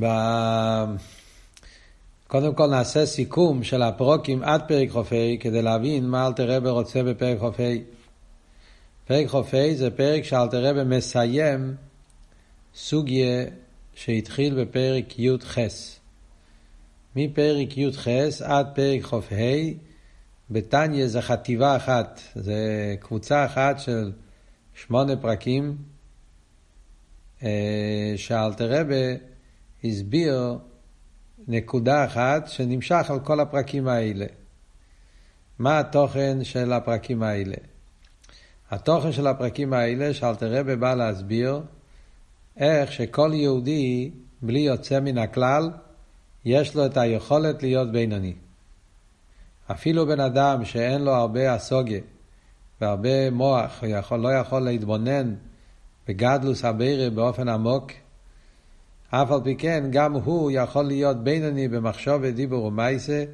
ב... קודם כל נעשה סיכום של הפרוקים עד פרק חופי, כדי להבין מה אלתר רבי רוצה בפרק חופי. פרק חופי זה פרק שאלתר רבי מסיים סוגיה שהתחיל בפרק י"ח. מפרק י"ח עד פרק ח"ה, בתניא זה חטיבה אחת, זה קבוצה אחת של שמונה פרקים, אה, שאלתר רבי הסביר נקודה אחת שנמשך על כל הפרקים האלה. מה התוכן של הפרקים האלה? התוכן של הפרקים האלה שאלתר רבי בא להסביר איך שכל יהודי, בלי יוצא מן הכלל, יש לו את היכולת להיות בינוני. אפילו בן אדם שאין לו הרבה אסוגיה והרבה מוח, יכול, לא יכול להתבונן בגדלוס הבירה באופן עמוק, אף על פי כן, גם הוא יכול להיות בינוני במחשוב דיבור ומייסה,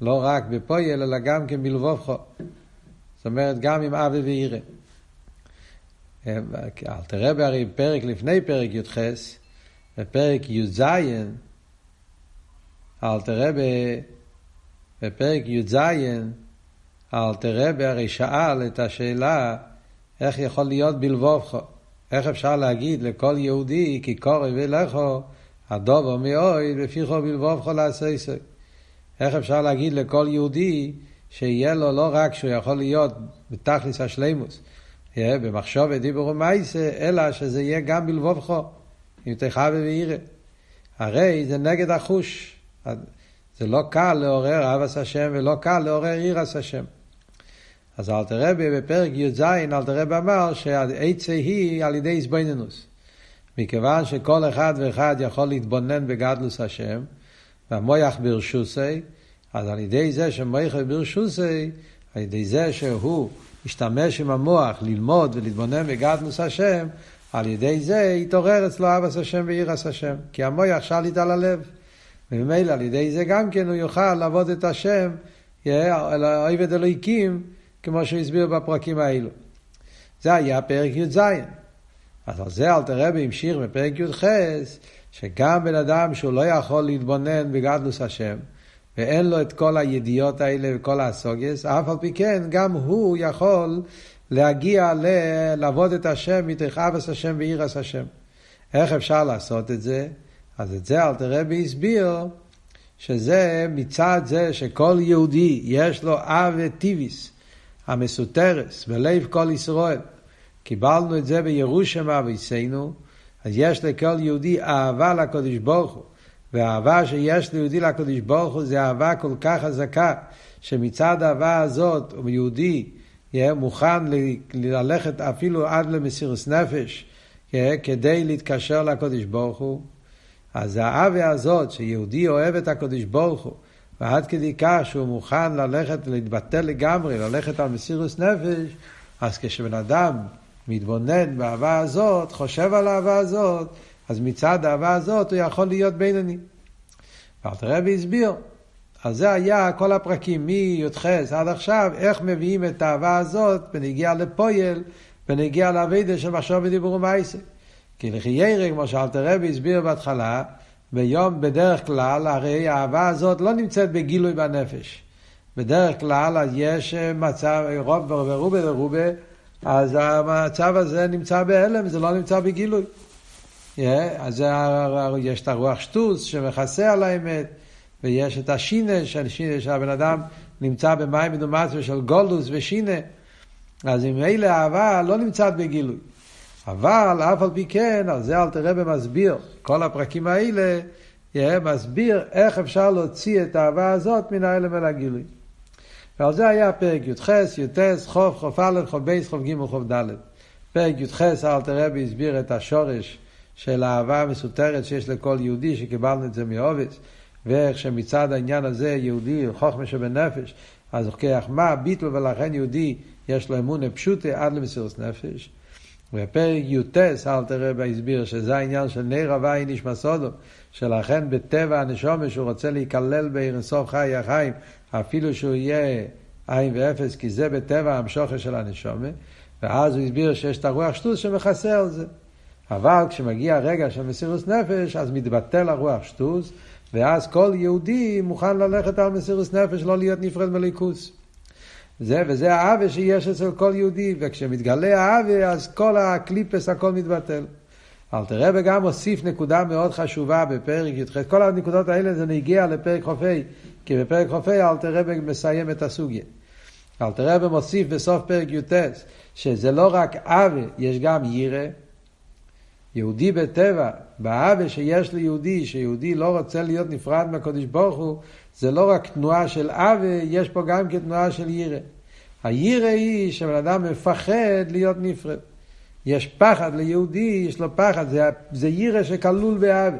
לא רק בפויל, אלא גם כן. זאת אומרת, גם עם אבי וירא. אל תראה בהרי פרק לפני פרק י"ח, בפרק י"ז, אל תראה בפרק י"ז, אל תראה בהרי שאל את השאלה איך יכול להיות בלבובכו. איך אפשר להגיד לכל יהודי כי קורא ולכו הדובו מאוי בפיכו בלבובכו לעשייסוי. איך אפשר להגיד לכל יהודי שיהיה לו לא רק שהוא יכול להיות בתכלס השלימוס, יהיה במחשוב ודיבור ומייסה, אלא שזה יהיה גם בלבובכו, אם תחווה וירא. הרי זה נגד החוש. זה לא קל לעורר אהבס השם ולא קל לעורר עירס השם. אז אלתר רבי בפרק י"ז, אלתר רבי אמר שהעצה היא על ידי איזבנינוס. מכיוון שכל אחד ואחד יכול להתבונן בגדלוס השם, והמויח ברשוסי, אז על ידי זה שמויח ברשוסי, על ידי זה שהוא משתמש עם המוח ללמוד ולהתבונן בגדלוס השם, על ידי זה יתעורר אצלו אבס השם וירס השם. כי המויח שליט על הלב. וממילא על ידי זה גם כן הוא יוכל לעבוד את השם, עבד אלוהיקים, כמו שהוא הסביר בפרקים האלו. זה היה פרק י"ז. אז על זה אלתר רבי המשיך בפרק י"ח, שגם בן אדם שהוא לא יכול להתבונן בגדלוס השם, ואין לו את כל הידיעות האלה וכל הסוגס, אף על פי כן, גם הוא יכול להגיע ל... לעבוד את השם מתוך אבס השם ואירס השם. איך אפשר לעשות את זה? אז את זה אלתר רבי הסביר, שזה מצד זה שכל יהודי יש לו אב וטיביס. המסותרס בלב כל ישראל. קיבלנו את זה בירושם אביסנו, אז יש לכל יהודי אהבה לקדוש ברוך הוא. והאהבה שיש ליהודי לקדוש ברוך הוא זה אהבה כל כך חזקה, שמצד האהבה הזאת הוא יהודי יהיה מוכן ללכת אפילו עד למסירוס נפש, כדי להתקשר לקדוש ברוך הוא. אז האהבה הזאת, שיהודי אוהב את הקדוש ברוך הוא, ועד כדי כך שהוא מוכן ללכת ולהתבטל לגמרי, ללכת על מסירוס נפש, אז כשבן אדם מתבונן באהבה הזאת, חושב על האהבה הזאת, אז מצד האהבה הזאת הוא יכול להיות בינוני. ואלתר רבי הסביר, אז זה היה כל הפרקים מי"ח עד עכשיו, איך מביאים את האהבה הזאת בנגיע לפויל, בנגיע לאבידה של מחשוב ודיבור ומעשה. כי לכי ירא, כמו שאלתר רבי הסביר בהתחלה, ביום, בדרך כלל, הרי האהבה הזאת לא נמצאת בגילוי בנפש. בדרך כלל יש מצב, רוב ורובה ורובה, אז המצב הזה נמצא בהלם, זה לא נמצא בגילוי. Yeah, אז יש את הרוח שטוס שמכסה על האמת, ויש את השינה, שהבן אדם נמצא במים מדומץ של גולדוס ושינה. אז אם אלה אהבה לא נמצאת בגילוי. אבל אף על פי כן, על זה אלתר רבי מסביר, כל הפרקים האלה, מסביר איך אפשר להוציא את האהבה הזאת מן האלם אל הגילוי. ועל זה היה פרק י"ח, י"ט, חוף, חוף א', חוף בייס, חוף ג', חוף ד'. פרק י"ח, אלתר רבי הסביר את השורש של האהבה המסותרת שיש לכל יהודי, שקיבלנו את זה מעובץ, ואיך שמצד העניין הזה יהודי, חוכמה שבנפש, אז הוכיח מה ביטל ולכן יהודי יש לו אמונה פשוטה עד למסירות נפש. בפרק י"ט אלתר רבי הסביר שזה העניין של נר הוואי נשמע סודו, שלכן בטבע הנשומה שהוא רוצה להיכלל באינסוף חי החיים, אפילו שהוא יהיה עין ואפס, כי זה בטבע המשוכה של הנשומה, ואז הוא הסביר שיש את הרוח שטוס שמכסה על זה. אבל כשמגיע הרגע של מסירות נפש, אז מתבטל הרוח שטוס, ואז כל יהודי מוכן ללכת על מסירות נפש, לא להיות נפרד מליכוס. זה, וזה העוול שיש אצל כל יהודי, וכשמתגלה העוול, אז כל הקליפס, הכל מתבטל. אלתר רבי גם הוסיף נקודה מאוד חשובה בפרק י"ח. כל הנקודות האלה זה נגיע לפרק חופי, כי בפרק חופי אלתר רבי מסיים את הסוגיה. אלתר רבי מוסיף בסוף פרק י"ט, שזה לא רק עוול, יש גם ירא. יהודי בטבע, בעוול שיש ליהודי, שיהודי לא רוצה להיות נפרד מהקדוש ברוך הוא, זה לא רק תנועה של עוול, יש פה גם כתנועה של ירא. הירא היא שבן אדם מפחד להיות נפרד. יש פחד ליהודי, יש לו פחד, זה, זה ירא שכלול באהבה.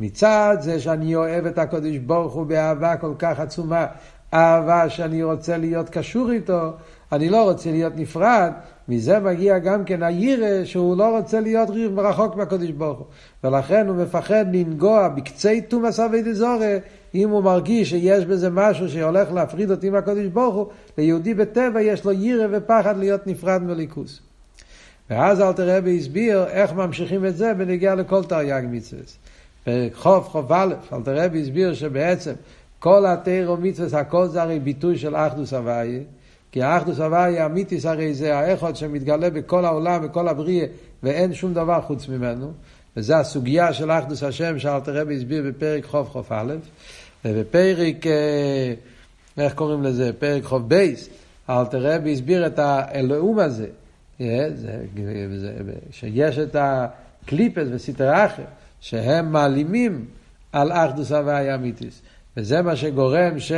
מצד זה שאני אוהב את הקדוש ברוך הוא באהבה כל כך עצומה, אהבה שאני רוצה להיות קשור איתו, אני לא רוצה להיות נפרד, מזה מגיע גם כן הירא שהוא לא רוצה להיות רחוק מהקדוש ברוך הוא. ולכן הוא מפחד לנגוע בקצי תומאס אבי דזורי, אם הוא מרגיש שיש בזה משהו שהולך להפריד אותי מהקדוש ברוך הוא, ליהודי בטבע יש לו ירא ופחד להיות נפרד מליכוס. ואז אלתר רבי הסביר איך ממשיכים את זה בנגיע לכל תרי"ג מצווה. פרק חוף, א', אלתר רבי הסביר שבעצם כל התירו מצווה, הכל זה הרי ביטוי של אחדוס הוויה, כי האחדוס הוויה אמיתיס הרי זה האחד שמתגלה בכל העולם, בכל הבריאה, ואין שום דבר חוץ ממנו. וזו הסוגיה של אחדוס השם שאלתר רבי הסביר בפרק חוף חוף א', ובפרק, אה, איך קוראים לזה? פרק חוף בייס, אלתר רבי הסביר את האלוהום הזה, שיש את הקליפס וסטר אחר, שהם מעלימים על אחדוס הוויה אמיתיס. וזה מה שגורם ש...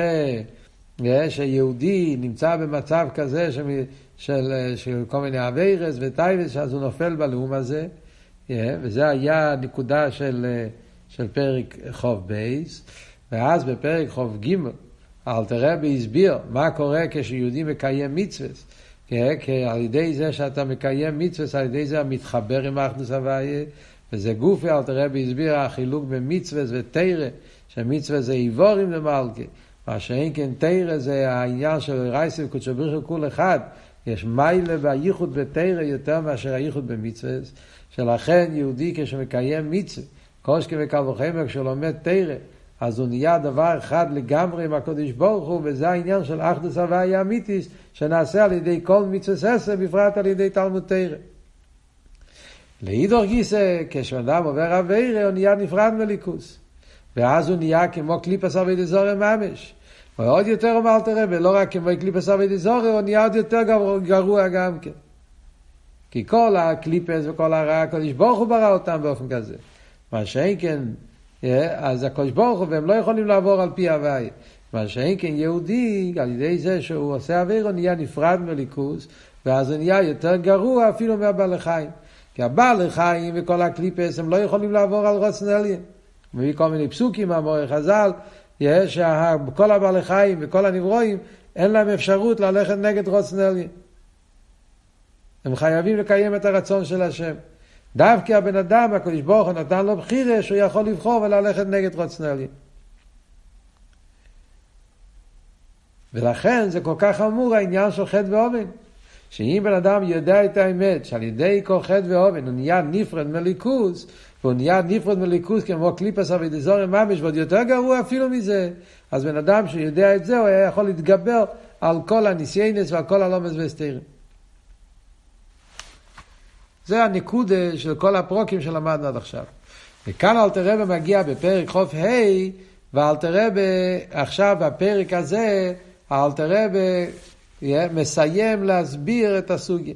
שיהודי נמצא במצב כזה של, של, של כל מיני אביירס וטייבס, שאז הוא נופל בלאום הזה, וזה היה הנקודה של, של פרק חוב בייס, ואז בפרק חוב ג' אלתר רבי הסביר מה קורה כשיהודי מקיים מצווה. כי על ידי זה שאתה מקיים מצווה, על ידי זה המתחבר עם האחדוס הוויה, וזה גופי, אלתר רבי הסביר החילוק במצווה ותרא, שמצווה זה איבורים למלכה, מה שאין כן תרא זה העניין של רייסי וקודשו בריחו כול אחד, יש מיילה והייחוד בתרא יותר מאשר הייחוד במצווה, שלכן יהודי כשמקיים מצווה, שכם וקל וחמר כשהוא לומד תרא, אז הוא נהיה דבר אחד לגמרי עם הקודש ברוך הוא, וזה העניין של אחדוס הוויה אמיתיס, שנעשה על ידי כל מצוות עשה, בפרט על ידי תלמוד תורה. לאידך גיסא, כשאדם עובר עבירה, הוא נהיה נפרד מאלוקוס. ואז הוא נהיה כמו קליפה ועבודה זרה ממש. ועוד יותר אומר תראה, ולא רק כמו קליפה ועבודה זרה, הוא נהיה עוד יותר גרוע גם כן. כי כל הקליפות וכל הרע, הקדוש ברוך הוא ברא אותם באופן כזה. מה שאין כן, אה, אז הקדוש ברוך הוא, והם לא יכולים לעבור על פי הוואי. מה שאין כן יהודי, על ידי זה שהוא עושה אוויר, הוא נהיה נפרד מליכוס, ואז הוא נהיה יותר גרוע אפילו מהבעל החיים. כי הבעל החיים וכל הקליפס הם לא יכולים לעבור על רוצן עליין. מביא כל מיני פסוקים מהמורי חז"ל, יש כל הבעלי חיים וכל הנברואים, אין להם אפשרות ללכת נגד רוצן עליין. הם חייבים לקיים את הרצון של השם. דווקא הבן אדם, הקדוש ברוך הוא נתן לו בחירה שהוא יכול לבחור וללכת נגד רוצן עליין. ולכן זה כל כך חמור העניין של חטא ואובן. שאם בן אדם יודע את האמת, שעל ידי כל חטא ואובן הוא נהיה נפרד מליכוז, והוא נהיה נפרד מליכוז כמו קליפס אבי דזורי ממש, ועוד יותר גרוע אפילו מזה, אז בן אדם שיודע את זה, הוא היה יכול להתגבר על כל הניסיינס ועל כל הלומס והסתירים. זה הנקודה של כל הפרוקים שלמדנו עד עכשיו. וכאן אלתר רבי מגיע בפרק חוף ה' ואלתר רבי עכשיו בפרק הזה, אלתר רבי מסיים להסביר את הסוגיה.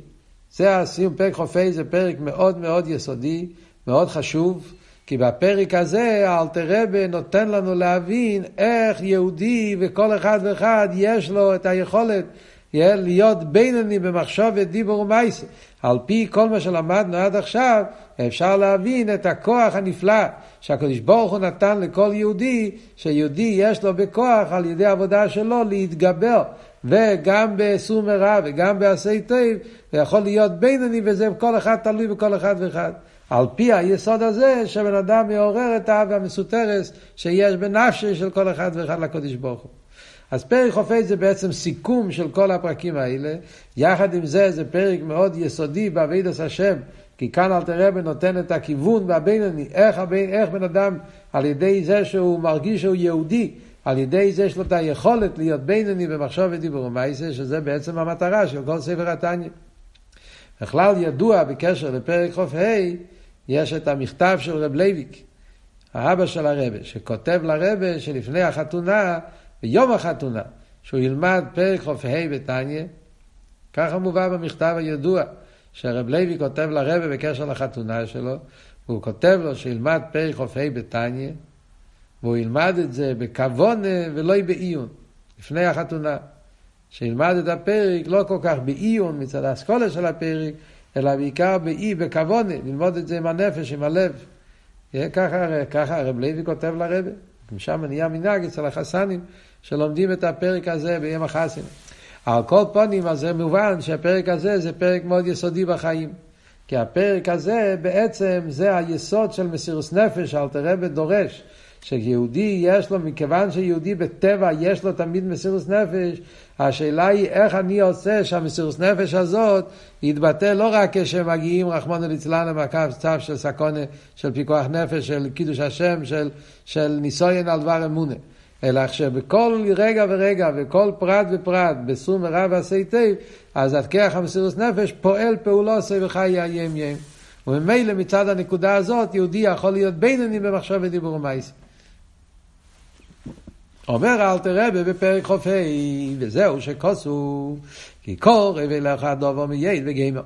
זה הסיום, פרק חוף ה' זה פרק מאוד מאוד יסודי, מאוד חשוב, כי בפרק הזה אלתר רבי נותן לנו להבין איך יהודי וכל אחד ואחד יש לו את היכולת להיות בינוני במחשבת דיבור ומייסה. על פי כל מה שלמדנו עד עכשיו, אפשר להבין את הכוח הנפלא שהקדוש ברוך הוא נתן לכל יהודי, שיהודי יש לו בכוח על ידי העבודה שלו להתגבר, וגם בסור מרע וגם בעשי טוב, ויכול להיות בינוני, וזה כל אחד תלוי בכל אחד ואחד. על פי היסוד הזה שבן אדם מעורר את האהבה המסותרס שיש בנפשי של כל אחד ואחד לקודש ברוך הוא. אז פרק כ"ה זה בעצם סיכום של כל הפרקים האלה. יחד עם זה, זה פרק מאוד יסודי בעבודת השם, כי כאן אלטער רבי נותן את הכיוון והבינוני, איך, הבינ, איך בן אדם על ידי זה שהוא מרגיש שהוא יהודי, על ידי זה יש לו את היכולת להיות בינוני במחשבה דיבור ומעשה, שזה בעצם המטרה של כל ספר התניא. בכלל ידוע בקשר לפרק כ"ה, יש את המכתב של רב לייביק, האבא של הרבה, שכותב לרבה שלפני החתונה, ביום החתונה, שהוא ילמד פרק ח"ה בתניא, ככה מובא במכתב הידוע, שהרב לוי כותב לרבה בקשר לחתונה שלו, והוא כותב לו שילמד פרק ח"ה בתניא, והוא ילמד את זה בכוונה ולא בעיון, לפני החתונה. שילמד את הפרק לא כל כך בעיון מצד האסכולה של הפרק, אלא בעיקר באי, בכוונה, ללמוד את זה עם הנפש, עם הלב. ככה, ככה הרב לוי כותב לרבה. משם נהיה מנהג אצל החסנים, שלומדים את הפרק הזה ביום החסן. על כל פונים, אז זה מובן שהפרק הזה זה פרק מאוד יסודי בחיים. כי הפרק הזה בעצם זה היסוד של מסירוס נפש, אלתר רבי דורש. שיהודי יש לו, מכיוון שיהודי בטבע יש לו תמיד מסירוס נפש, השאלה היא איך אני עושה שהמסירוס נפש הזאת יתבטא לא רק כשמגיעים רחמנא ליצלן למעקב צו של סקונה, של פיקוח נפש, של קידוש השם, של, של ניסויין על דבר אמונה. אלא שבכל רגע ורגע וכל פרט ופרט בסום ורב ועשה היטב, אז עד כרך המסירוס נפש פועל פעולו עושה וחי ים ים. וממילא מצד הנקודה הזאת יהודי יכול להיות בינוני במחשב ודיבור ומייס. אומר אל תראה בפרק חופי, וזהו שכוסו, כי קורא ולך דובר מייד וגיימר.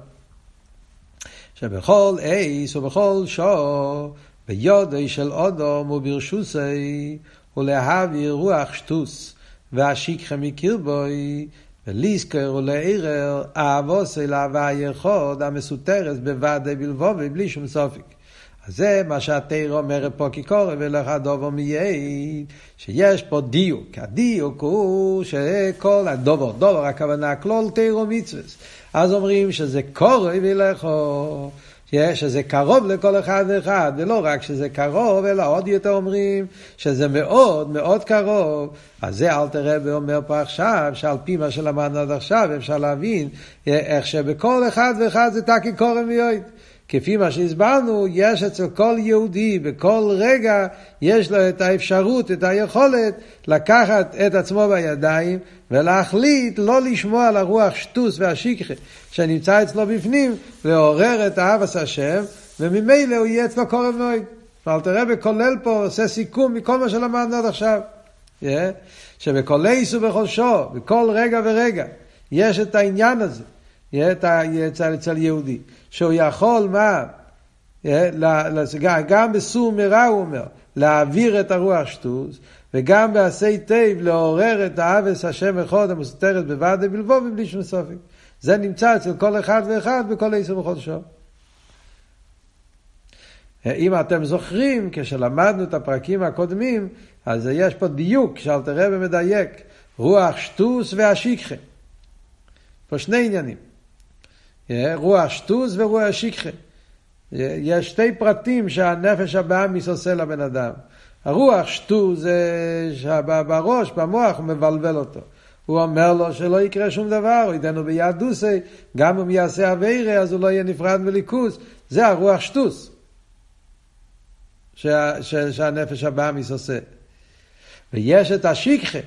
שבכל אייס ובכל שור, ביודעי של אודום וברשוסי, ולהעביר רוח שטוס, והשיקחה מקרבוי, ולזכר ולערר, אהבוסי להווה יחוד, המסותרת בוודאי בלבובי, בלי שום סופק. אז זה מה שהתיר אומרת פה כקורא ולך דובו מייד, שיש פה דיוק. הדיוק הוא שכל הדובו, דובו הכוונה כלול תירו מצווה. אז אומרים שזה קורא ולכו. שזה קרוב לכל אחד ואחד, ולא רק שזה קרוב, אלא עוד יותר אומרים שזה מאוד מאוד קרוב. אז זה אל תראה ואומר פה עכשיו, שעל פי מה שלמדנו עד עכשיו, אפשר להבין איך שבכל אחד ואחד זה תקי קורם ויועד. כפי מה שהסברנו, יש אצל כל יהודי, בכל רגע, יש לו את האפשרות, את היכולת, לקחת את עצמו בידיים ולהחליט לא לשמוע על הרוח שטוס והשכחה שנמצא אצלו בפנים, לעורר את אהבת השם, וממילא הוא יהיה אצלו קורב מאוד. ואלתר רבי כולל פה, עושה סיכום מכל מה שלמדנו עד עכשיו. Yeah. שבכל עיס ובכל שור, בכל רגע ורגע, יש את העניין הזה, אצל, יהודי. שהוא יכול, מה? גם בסור מרע הוא אומר, להעביר את הרוח שטוס, וגם בעשי תיב לעורר את האבס השם אחד המסותרת בוודאי בלבו ובלי שום סופק. זה נמצא אצל כל אחד ואחד בכל עשר שעה. אם אתם זוכרים, כשלמדנו את הפרקים הקודמים, אז יש פה דיוק שאלתר רבי מדייק, רוח שטוס והשיקחה. פה שני עניינים. רוח שטוס ורוח שיקחה. יש שתי פרטים שהנפש הבאמיס עושה לבן אדם. הרוח שטוס זה שבראש, במוח, הוא מבלבל אותו. הוא אומר לו שלא יקרה שום דבר, הוא ייתנו ביד דוסי, גם אם יעשה אביירה אז הוא לא יהיה נפרד מליכוס. זה הרוח שטוס שה, שה, שהנפש הבאמיס עושה. ויש את השיקחה.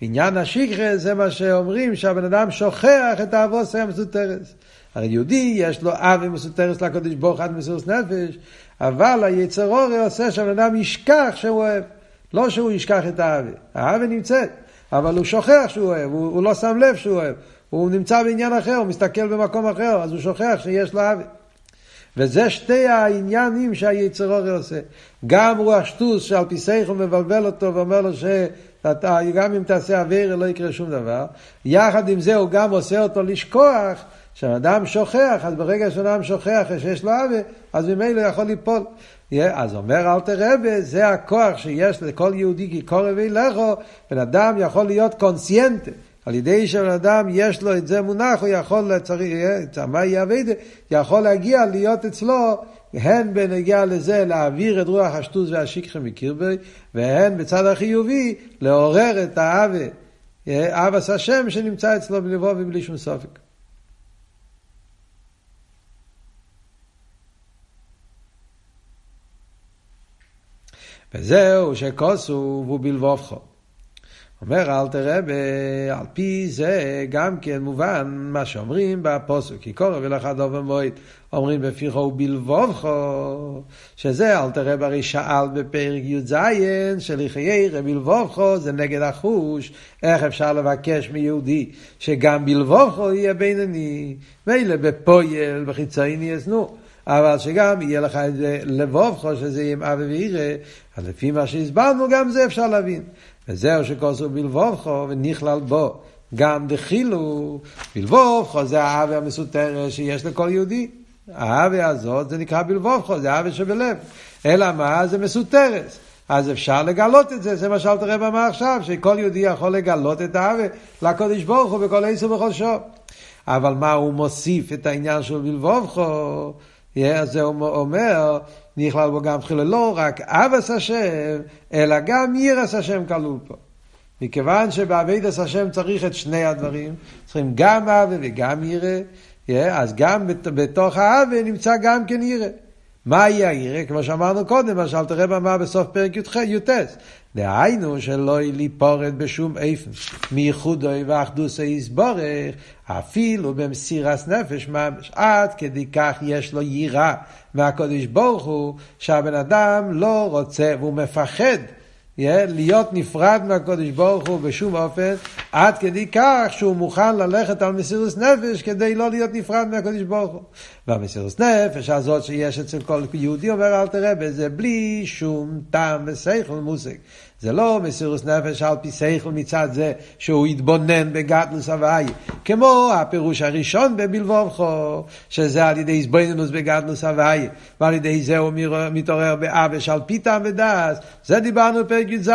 עניין השיקחה זה מה שאומרים שהבן אדם שוכח את האבוסי המסותרס. הרי יהודי יש לו אבי מסותרס לקודש ברוך עד מסירות נפש, אבל היצר אורי עושה שהבן אדם ישכח שהוא אוהב. לא שהוא ישכח את האבי, האבי נמצאת, אבל הוא שוכח שהוא אוהב, הוא, הוא לא שם לב שהוא אוהב, הוא נמצא בעניין אחר, הוא מסתכל במקום אחר, אז הוא שוכח שיש לו אבי. וזה שתי העניינים שהיצר אורי עושה. גם רוח שטוס שעל פי סייכו מבלבל אותו ואומר לו ש... אתה, גם אם תעשה אוויר לא יקרה שום דבר. יחד עם זה הוא גם עושה אותו לשכוח כשאדם שוכח, אז ברגע שאדם שוכח שיש לו עוול, אז ממילא יכול ליפול. אז אומר אל תרבה, זה הכוח שיש לכל יהודי כי קורא וילכו, בן אדם יכול להיות קונסיינטה. על ידי שבן אדם יש לו את זה מונח, הוא יכול, צריך, מה יהיה אביידה, יכול להגיע להיות אצלו, הן בנגיע לזה להעביר את רוח השטוס והשכחה מקרבי, והן בצד החיובי לעורר את האווה, אבס השם שנמצא אצלו בלבוא ובלי שום סופק. וזהו שכוסו והוא בלבובכו. אומר אל תראה, על פי זה גם כן מובן מה שאומרים בפוסק, כי קורא ולך דובר מועד, אומרים בפיכו ובלבובכו, שזה אל תראה ברי שאל בפרק י"ז, שלחיירא בלבובכו זה נגד החוש, איך אפשר לבקש מיהודי שגם בלבובכו יהיה בינוני, מילא בפויל, בחיצוני יסנו. אבל שגם יהיה לך את זה לבובכו, שזה יהיה עם אבי וירא, אז לפי מה שהסברנו, גם זה אפשר להבין. וזהו שכוסו בלבובכו ונכלל בו גם דחילו, בלבובכו זה האהבה המסותרת שיש לכל יהודי. האהבה הזאת זה נקרא בלבובכו, זה האהבה שבלב. אלא מה? זה מסותרת. אז אפשר לגלות את זה, זה מה שאלת הרב אמר עכשיו, שכל יהודי יכול לגלות את האהבה לקודש ברוך הוא בכל עשר ובכל שור. אבל מה הוא מוסיף את העניין של בלבובכו? אז זה אומר, נכלל בו גם חילול לא רק אבס השם, אלא גם ירס השם כלול פה. מכיוון שבאבידס השם צריך את שני הדברים, צריכים גם אבה וגם ירא, אז גם בתוך האבה נמצא גם כן ירא. מה יהיה? כמו שאמרנו קודם, מה שאלת רב אמר בסוף פרק י"ט. דהיינו שלא ליפורד בשום איפן מייחודוי ואחדוסי יסבורך, אפילו במסירת נפש ממש. עד כדי כך יש לו יירא מהקודש ברוך הוא, שהבן אדם לא רוצה והוא מפחד להיות נפרד מהקודש ברוך הוא בשום אופן, עד כדי כך שהוא מוכן ללכת על מסירות נפש כדי לא להיות נפרד מהקודש ברוך הוא. והמסירות נפש הזאת שיש אצל כל יהודי, אומר אל תראה בזה, בלי שום טעם ושכל מושג. זה לא מסירות נפש על פי שכל מצד זה שהוא יתבונן בגדלוס הוואי, כמו הפירוש הראשון בבלבובכו, שזה על ידי איזבנינוס בגדלוס הוואי, ועל ידי זה הוא מתעורר באבש על פי טעם ודס, זה דיברנו בפרק י"ז.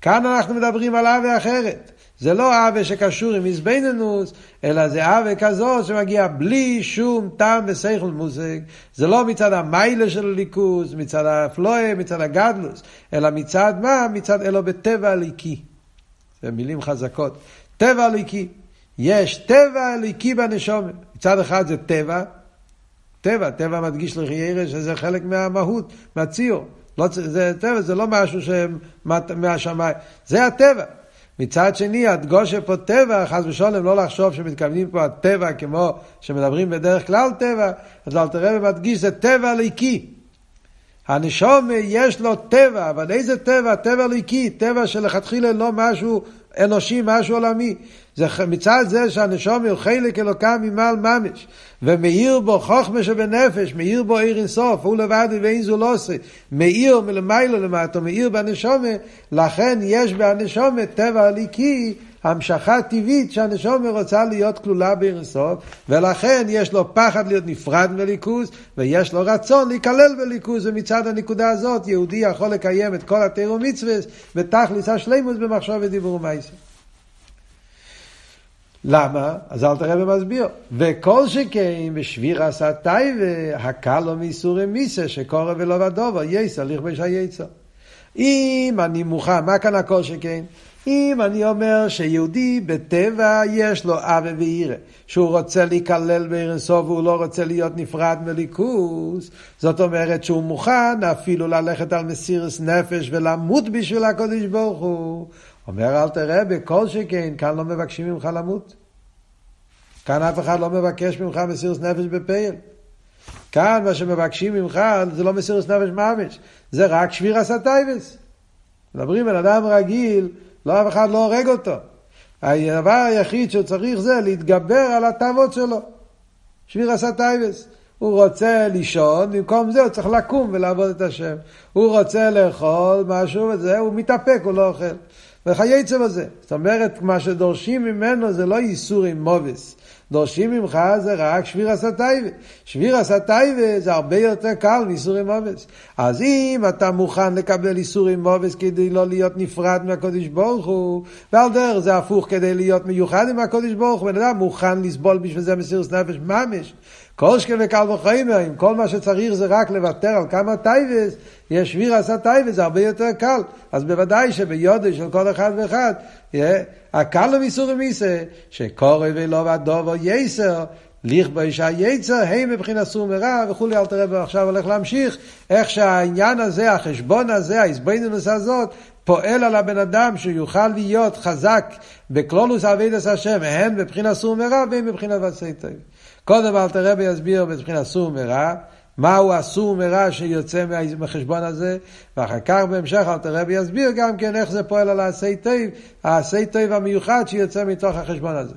כאן אנחנו מדברים על אבה אחרת. זה לא אבה שקשור עם איזבנינוס, אלא זה אבה כזאת שמגיע בלי שום טעם ושכל מושג. זה לא מצד המיילה של הליכוז, מצד הפלואה, מצד הגדלוס, אלא מצד מה? מצד אלו בטבע הליקי. זה מילים חזקות. טבע הליקי. יש טבע הליקי בנשומת. מצד אחד זה טבע, טבע, טבע מדגיש לחיירה שזה חלק מהמהות, מהציור. לא, זה טבע, זה לא משהו מהשמיים, זה הטבע. מצד שני, הדגושה פה טבע, חס ושלום, לא לחשוב שמתכוונים פה הטבע כמו שמדברים בדרך כלל טבע, אז אל תראה ומדגיש, זה טבע ליקי. הנשום יש לו טבע, אבל איזה טבע? טבע ליקי, טבע שלכתחילה לא משהו אנושי, משהו עולמי. זה מצד זה שהנשום הוא חלק אלוקם ממעל ממש, ומאיר בו חוכמה שבנפש, מאיר בו עיר אינסוף, הוא לבד ואין זו לא עושה, מאיר מלמיילו למטה, מאיר בנשומה, לכן יש בנשומה טבע הליקי, המשכה טבעית שהנשומה רוצה להיות כלולה בעיר אינסוף, ולכן יש לו פחד להיות נפרד מליכוז, ויש לו רצון להיכלל בליכוז, ומצד הנקודה הזאת יהודי יכול לקיים את כל התירו מצווה, ותכלס השלימוס במחשוב ודיבור ומעשה. למה? אז אל תראה ומסביר. וכל שכן בשביר עשה טייבה, הקל לו מאיסורי מיסה שקורא ולא ודובר, יסר לכבש היצר. אם אני מוכן, מה כאן הכל שכן? אם אני אומר שיהודי בטבע יש לו אבה וירא, שהוא רוצה להיכלל בארנסוף והוא לא רוצה להיות נפרד מליכוס, זאת אומרת שהוא מוכן אפילו ללכת על מסירס נפש ולמות בשביל הקודש ברוך הוא. אומר אלטער רבי, בכל שכן, כאן לא מבקשים ממך למות. כאן אף אחד לא מבקש ממך מסירות נפש בפועל. כאן מה שמבקשים ממך זה לא מסירות נפש ממש, זה רק שבירת התאוות. מדברים על אדם רגיל, לא אף אחד לא הורג אותו. הדבר היחיד שהוא צריך זה להתגבר על התאוות שלו. שבירת התאוות. הוא רוצה לישון, במקום זה הוא צריך לקום ולעבוד את השם. הוא רוצה לאכול משהו וזה, הוא מתאפק, הוא לא אוכל. וכייצא בזה. זאת אומרת, מה שדורשים ממנו זה לא איסור עם מובס. דורשים ממך זה רק שביר הסטייבה. שביר הסטייבה זה הרבה יותר קל מאיסור עם מובס. אז אם אתה מוכן לקבל איסור עם מובס כדי לא להיות נפרד מהקודש ברוך הוא, ועל דרך זה הפוך כדי להיות מיוחד עם הקודש ברוך הוא, בן אדם מוכן לסבול בשביל זה מסירות נפש ממש. כל שכן וקל וחומר, אם כל מה שצריך זה רק לוותר על כמה טייבס, יש שביר עשה טייבס, זה הרבה יותר קל. אז בוודאי שביודו של כל אחד ואחד, הקל למיסור ומיסה, שקורא ולא והדובו יסר, לכבו איש היצר, הם מבחינת סור מרע וכולי, אל תראה עכשיו הולך להמשיך, איך שהעניין הזה, החשבון הזה, ההסבינינוס הזאת, פועל על הבן אדם שיוכל להיות חזק בקלולוס אבידס השם, הן מבחינת סור מרע והן מבחינת ועשי טוב. קודם אל תראה ויסביר מבחינת סור מרע, מהו הסור מרע שיוצא מהחשבון הזה, ואחר כך בהמשך אל תראה ויסביר גם כן איך זה פועל על העשי טוב, העשי טוב המיוחד שיוצא מתוך החשבון הזה.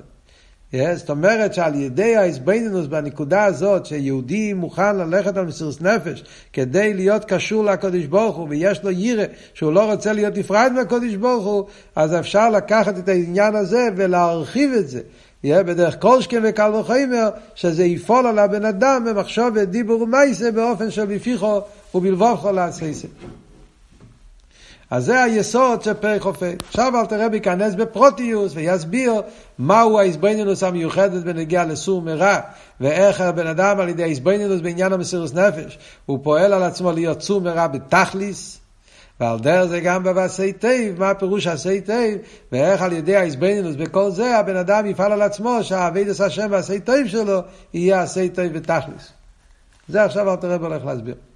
Yeah, זאת אומרת שעל ידי ההסבנינוס בנקודה הזאת שיהודי מוכן ללכת על מסירות נפש כדי להיות קשור לקודש ברוך הוא ויש לו ירא שהוא לא רוצה להיות נפרד מהקודש ברוך הוא אז אפשר לקחת את העניין הזה ולהרחיב את זה יהיה בדרך כל שכם וקל וחומר, שזה יפול על הבן אדם במחשוב ודיבור ומייסה באופן של בפיחו ובלבובכו לעשייסה. אז זה היסוד של פרק חופי. עכשיו אל תראה ייכנס בפרוטיוס ויסביר מהו ההסבנינוס המיוחדת בנגיע לסור מרע, ואיך הבן אדם על ידי ההסבנינוס בעניין המסירוס נפש, הוא פועל על עצמו להיות סור מרע בתכליס, ועל דרך זה גם בבעשי תיב, מה פירוש עשי תיב, ואיך על ידי ההסבנינוס בכל זה הבן אדם יפעל על עצמו שהאבידס השם ועשי תיב שלו יהיה עשי תיב בתכליס. זה עכשיו אל תראה הולך להסביר.